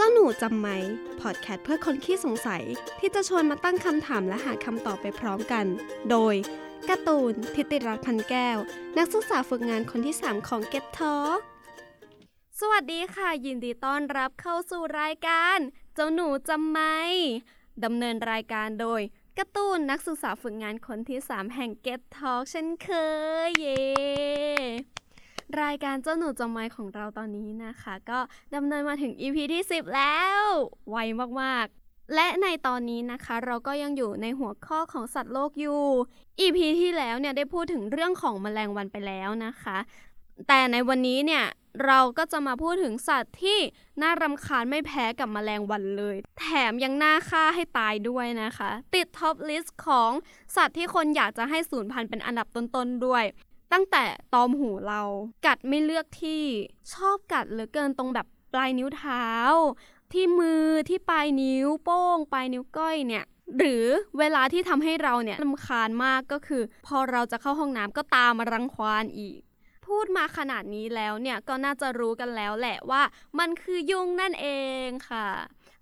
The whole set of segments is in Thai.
เจ้าหนูจำไหมพอดแคสต์เพื่อคนขี้สงสัยที่จะชวนมาตั้งคำถามและหาคำตอบไปพร้อมกัน โดยการ์ตูนทิติรัตน์พันแก้ว นักศึกษาฝึกงานคนที่ 3 ของ Get Talk สวัสดีค่ะ ยินดีต้อนรับเข้าสู่รายการ เจ้าหนูจำไหมดำเนินรายการโดยการ์ตูนนักศึกษาฝึกงานคนที่ 3 แห่ง Get Talk เช่นเคยเย รายการเจ้าหนูจำไมของเราตอนนี้นะคะ ก็ดำเนินมาถึง EP ที่ 10 แล้ว ไวมากๆ และในตอนนี้นะคะ เราก็ยังอยู่ในหัวข้อของสัตว์โลกอยู่ EP ที่แล้วเนี่ยได้พูดถึงเรื่องของแมลงวันไปแล้วนะคะ แต่ในวันนี้เนี่ยเราก็จะมาพูดถึงสัตว์ที่น่ารำคาญไม่แพ้กับแมลงวันเลย แถมยังน่าฆ่าให้ตายด้วยนะคะ ติด top list ของสัตว์ที่คนอยากจะให้สูญพันธุ์เป็นอันดับต้นๆด้วย ตั้งแต่ตอมหูเรากัดไม่เลือกที่ชอบกัดเหลือเกินตรงแบบปลายนิ้วเท้า ที่มือที่ปลายนิ้วโป้ง ปลายนิ้วก้อยเนี่ย หรือเวลาที่ทำให้เราเนี่ยลำคาญมากก็คือ พอเราจะเข้าห้องน้ำก็ตามมารังควานอีก พูดมาขนาดนี้แล้วเนี่ยก็น่าจะรู้กันแล้วแหละว่า มันคือยุงนั่นเองค่ะ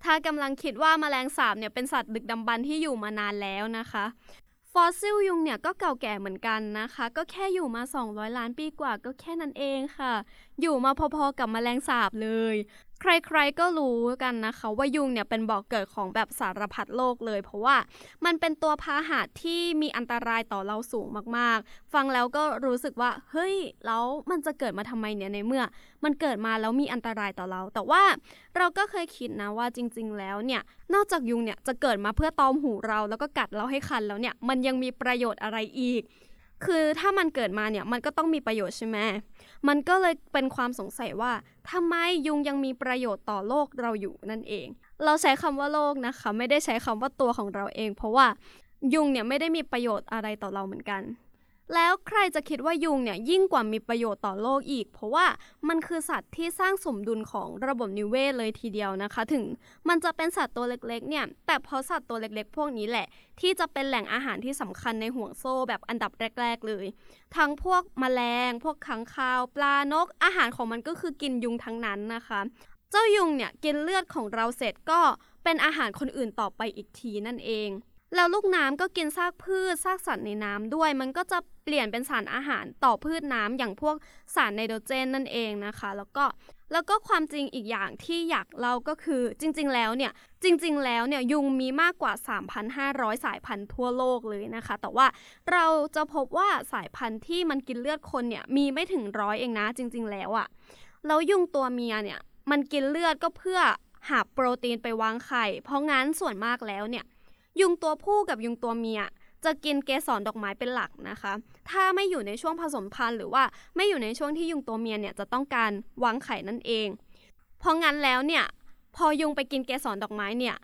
ถ้ากำลังคิดว่าแมลงสาบเนี่ยเป็นสัตว์ดึกดำบรรที่อยู่มานานแล้วนะคะ ฟอสซิลยุงเนี่ยก็เก่าแก่เหมือนกันนะคะ ก็แค่อยู่มา 200 ล้านปีกว่าก็แค่นั้นเองค่ะ อยู่มาพอๆกับแมลงสาบเลยใครๆก็รู้กันนะคะ ว่ายุงเนี่ยเป็นบ่อกเกิดของแบบสารพัดโลกเลย เพราะว่ามันเป็นตัวพาหะที่มีอันตรายต่อเราสูงมากๆ ฟังแล้วก็รู้สึกว่า เฮ้ย แล้วมันจะเกิดมาทำไมเนี่ยในเมื่อ มันเกิดมาแล้วมีอันตรายต่อเรา แต่ว่าเราก็เคยคิดนะว่าจริง ๆ แล้วเนี่ยนอกจากยุงเนี่ยจะเกิดมาเพื่อตอมหูเราแล้วก็กัดเราให้คันแล้วเนี่ยมันยังมีประโยชน์อะไรอีก คือถ้ามันเกิดมาเนี่ยมันก็ต้องมีประโยชน์ใช่ไหมมันก็เลยเป็นความสงสัยว่าทำไมยุงยังมีประโยชน์ต่อโลกเราอยู่นั่นเอง เราใช้คำว่าโลกนะคะ ไม่ได้ใช้คำว่าตัวของเราเอง เพราะว่ายุงเนี่ยไม่ได้มีประโยชน์อะไรต่อเราเหมือนกัน แล้วใครจะคิดว่ายุงเนี่ยยิ่งกว่ามีประโยชน์ต่อโลกอีก เพราะว่ามันคือสัตว์ที่สร้างสมดุลของระบบนิเวศเลยทีเดียวนะคะ ถึงมันจะเป็นสัตว์ตัวเล็กๆเนี่ยแต่เพราะสัตว์ตัวเล็กๆ พวกนี้แหละ ที่จะเป็นแหล่งอาหารที่สำคัญในห่วงโซ่แบบอันดับแรก ๆ เลย ทั้งพวกแมลง พวกขังคาว ปลานกอาหารของมันก็คือกินยุงทั้งนั้นนะคะ เจ้ายุงเนี่ยกินเลือดของเราเสร็จก็เป็นอาหารคนอื่นต่อไปอีกทีนั่นเอง แล้วลูกน้ำก็กินซากพืชซากสัตว์ในน้ำด้วย มันก็จะเปลี่ยนเป็นสารอาหารต่อพืชน้ำอย่างพวกสารไนโตรเจนนั่นเองนะคะ แล้วก็แล้วก็ความจริงอีกอย่างที่อยากเล่าก็คือจริง ๆ แล้วเนี่ยจริง ๆ แล้วเนี่ยยุงมีมากกว่า 3,500 สายพันธุ์ทั่วโลกเลยนะคะ แต่ว่าเราจะพบว่าสายพันธุ์ที่มันกินเลือดคนเนี่ยมีไม่ถึงร้อยเองนะ จริง ๆ แล้วอะแล้วยุงตัวเมียเนี่ยมันกินเลือดก็เพื่อหาโปรตีนไปวางไข่ เพราะงั้นส่วนมากแล้วเนี่ย ยุงตัวผู้กับยุงตัวเมียจะกินเกสรดอกไม้เป็นหลักนะคะ ถ้าไม่อยู่ในช่วงผสมพันธุ์หรือว่าไม่อยู่ในช่วงที่ยุงตัวเมียเนี่ยจะต้องการวางไข่นั่นเอง เพราะงั้นแล้วเนี่ยพอยุงไปกินเกสรดอกไม้เนี่ย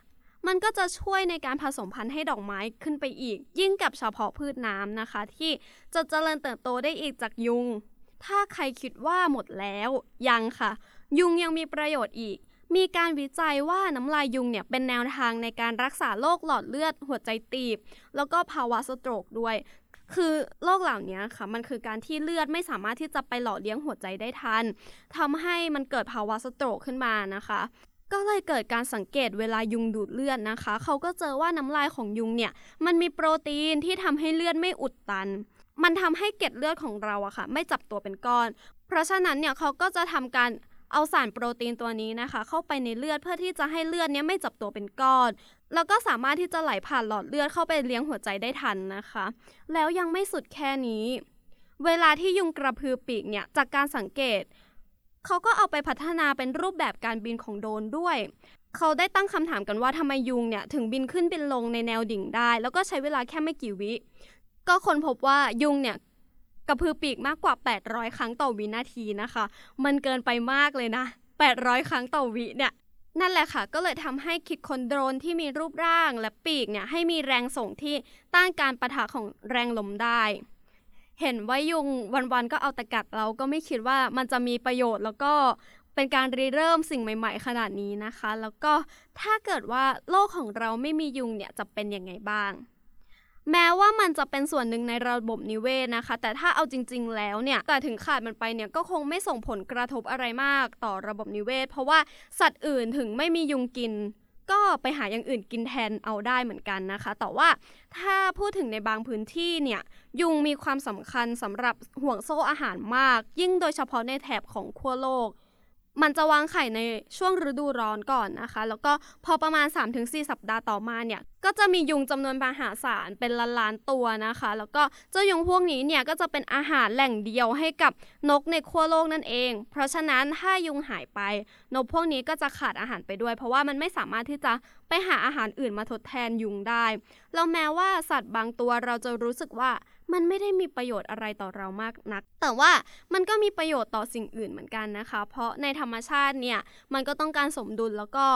มันก็จะช่วยในการผสมพันธุ์ให้ดอกไม้ขึ้นไปอีก ยิ่งกับเฉพาะพืชน้ำนะคะ ที่จะเจริญเติบโตได้อีกจากยุง ถ้าใครคิดว่าหมดแล้วยังค่ะ ยุงยังมีประโยชน์อีก มีการวิจัยว่าน้ำลายยุงเนี่ยเป็นแนวทางในการรักษาโรคหลอดเลือดหัวใจตีบ แล้วก็ภาวะสโตรกด้วย คือโรคเหล่านี้ค่ะ มันคือการที่เลือดไม่สามารถที่จะไปหล่อเลี้ยงหัวใจได้ทันทำให้มันเกิดภาวะสโตรกขึ้นมานะคะก็เลยเกิดการสังเกตเวลายุงดูดเลือดนะคะ เขาก็เจอว่าน้ำลายของยุงเนี่ย มันมีโปรตีนที่ทำให้เลือดไม่อุดตัน มันทำให้เกล็ดเลือดของเราอะค่ะ ไม่จับตัวเป็นก้อน เพราะฉะนั้นเนี่ยเขาก็จะทำการ เอาสารโปรตีนตัวนี้นะคะ เข้าไปในเลือดเพื่อที่จะให้เลือดเนี้ยไม่จับตัวเป็นก้อน แล้วก็สามารถที่จะไหลผ่านหลอดเลือดเข้าไปเลี้ยงหัวใจได้ทันนะคะ แล้วยังไม่สุดแค่นี้ เวลาที่ยุงกระพือปีกเนี่ยจากการสังเกตเขาก็เอาไปพัฒนาเป็นรูปแบบการบินของโดรนด้วย เขาได้ตั้งคำถามกันว่าทำไมยุงเนี่ยถึงบินขึ้นบินลงในแนวดิ่งได้ แล้วก็ใช้เวลาแค่ไม่กี่วิ ก็คนพบว่ายุงเนี่ย กระพือปีกมากกว่า 800 ครั้งต่อวินาทีนะคะ มันเกินไปมากเลยนะ 800 ครั้งต่อวิเนี่ยนั่นแหละค่ะ ก็เลยทำให้คิดคนโดรนที่มีรูปร่างและปีกเนี่ยให้มีแรงส่งที่ต้านการประทะของแรงลมได้ เห็นว่ายุงวันๆก็เอาแต่กัดเราก็ไม่คิดว่ามันจะมีประโยชน์ แล้วก็เป็นการริเริ่มสิ่งใหม่ ๆ ขนาดนี้นะคะ แล้วก็ถ้าเกิดว่าโลกของเราไม่มียุงเนี่ยจะเป็นยังไงบ้าง แม้ว่ามันจะเป็นส่วนหนึ่งในระบบนิเวศนะคะ แต่ถ้าเอาจริง ๆ แล้วเนี่ย แต่ถึงขาดมันไปเนี่ยก็คงไม่ส่งผลกระทบอะไรมากต่อระบบนิเวศ เพราะว่าสัตว์อื่นถึงไม่มียุงกิน ก็ไปหาอย่างอื่นกินแทนเอาได้เหมือนกันนะคะ แต่ว่าถ้าพูดถึงในบางพื้นที่เนี่ย ยุงมีความสำคัญสำหรับห่วงโซ่อาหารมาก ยิ่งโดยเฉพาะในแถบของขั้วโลก มันจะวางไข่ในช่วงฤดูร้อนก่อนนะคะ แล้วก็พอประมาณ 3-4 สัปดาห์ต่อมาเนี่ย ก็จะมียุงจำนวนมหาศาลเป็นล้านล้านตัวนะคะ แล้วก็เจ้ายุงพวกนี้เนี่ยก็จะเป็นอาหารแหล่งเดียวให้กับนกในขั้วโลกนั่นเอง เพราะฉะนั้นถ้ายุงหายไป นกพวกนี้ก็จะขาดอาหารไปด้วย เพราะว่ามันไม่สามารถที่จะไปหาอาหารอื่นมาทดแทนยุงได้ แล้วแม้ว่าสัตว์บางตัวเราจะรู้สึกว่า มันไม่ได้มีประโยชน์อะไรต่อเรามากนัก แต่ว่ามันก็มีประโยชน์ต่อสิ่งอื่นเหมือนกันนะคะ เพราะในธรรมชาติเนี่ย มันก็ต้องการสมดุลแล้วก็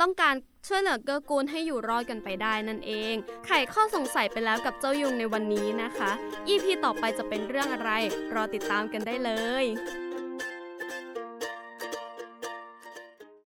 ต้องการช่วยเหลือเกื้อกูลให้อยู่รอดกันไปได้นั่นเอง ไขข้อสงสัยไปแล้วกับเจ้ายุงในวันนี้นะคะ EP ต่อไปจะเป็นเรื่องอะไร รอติดตามกันได้เลย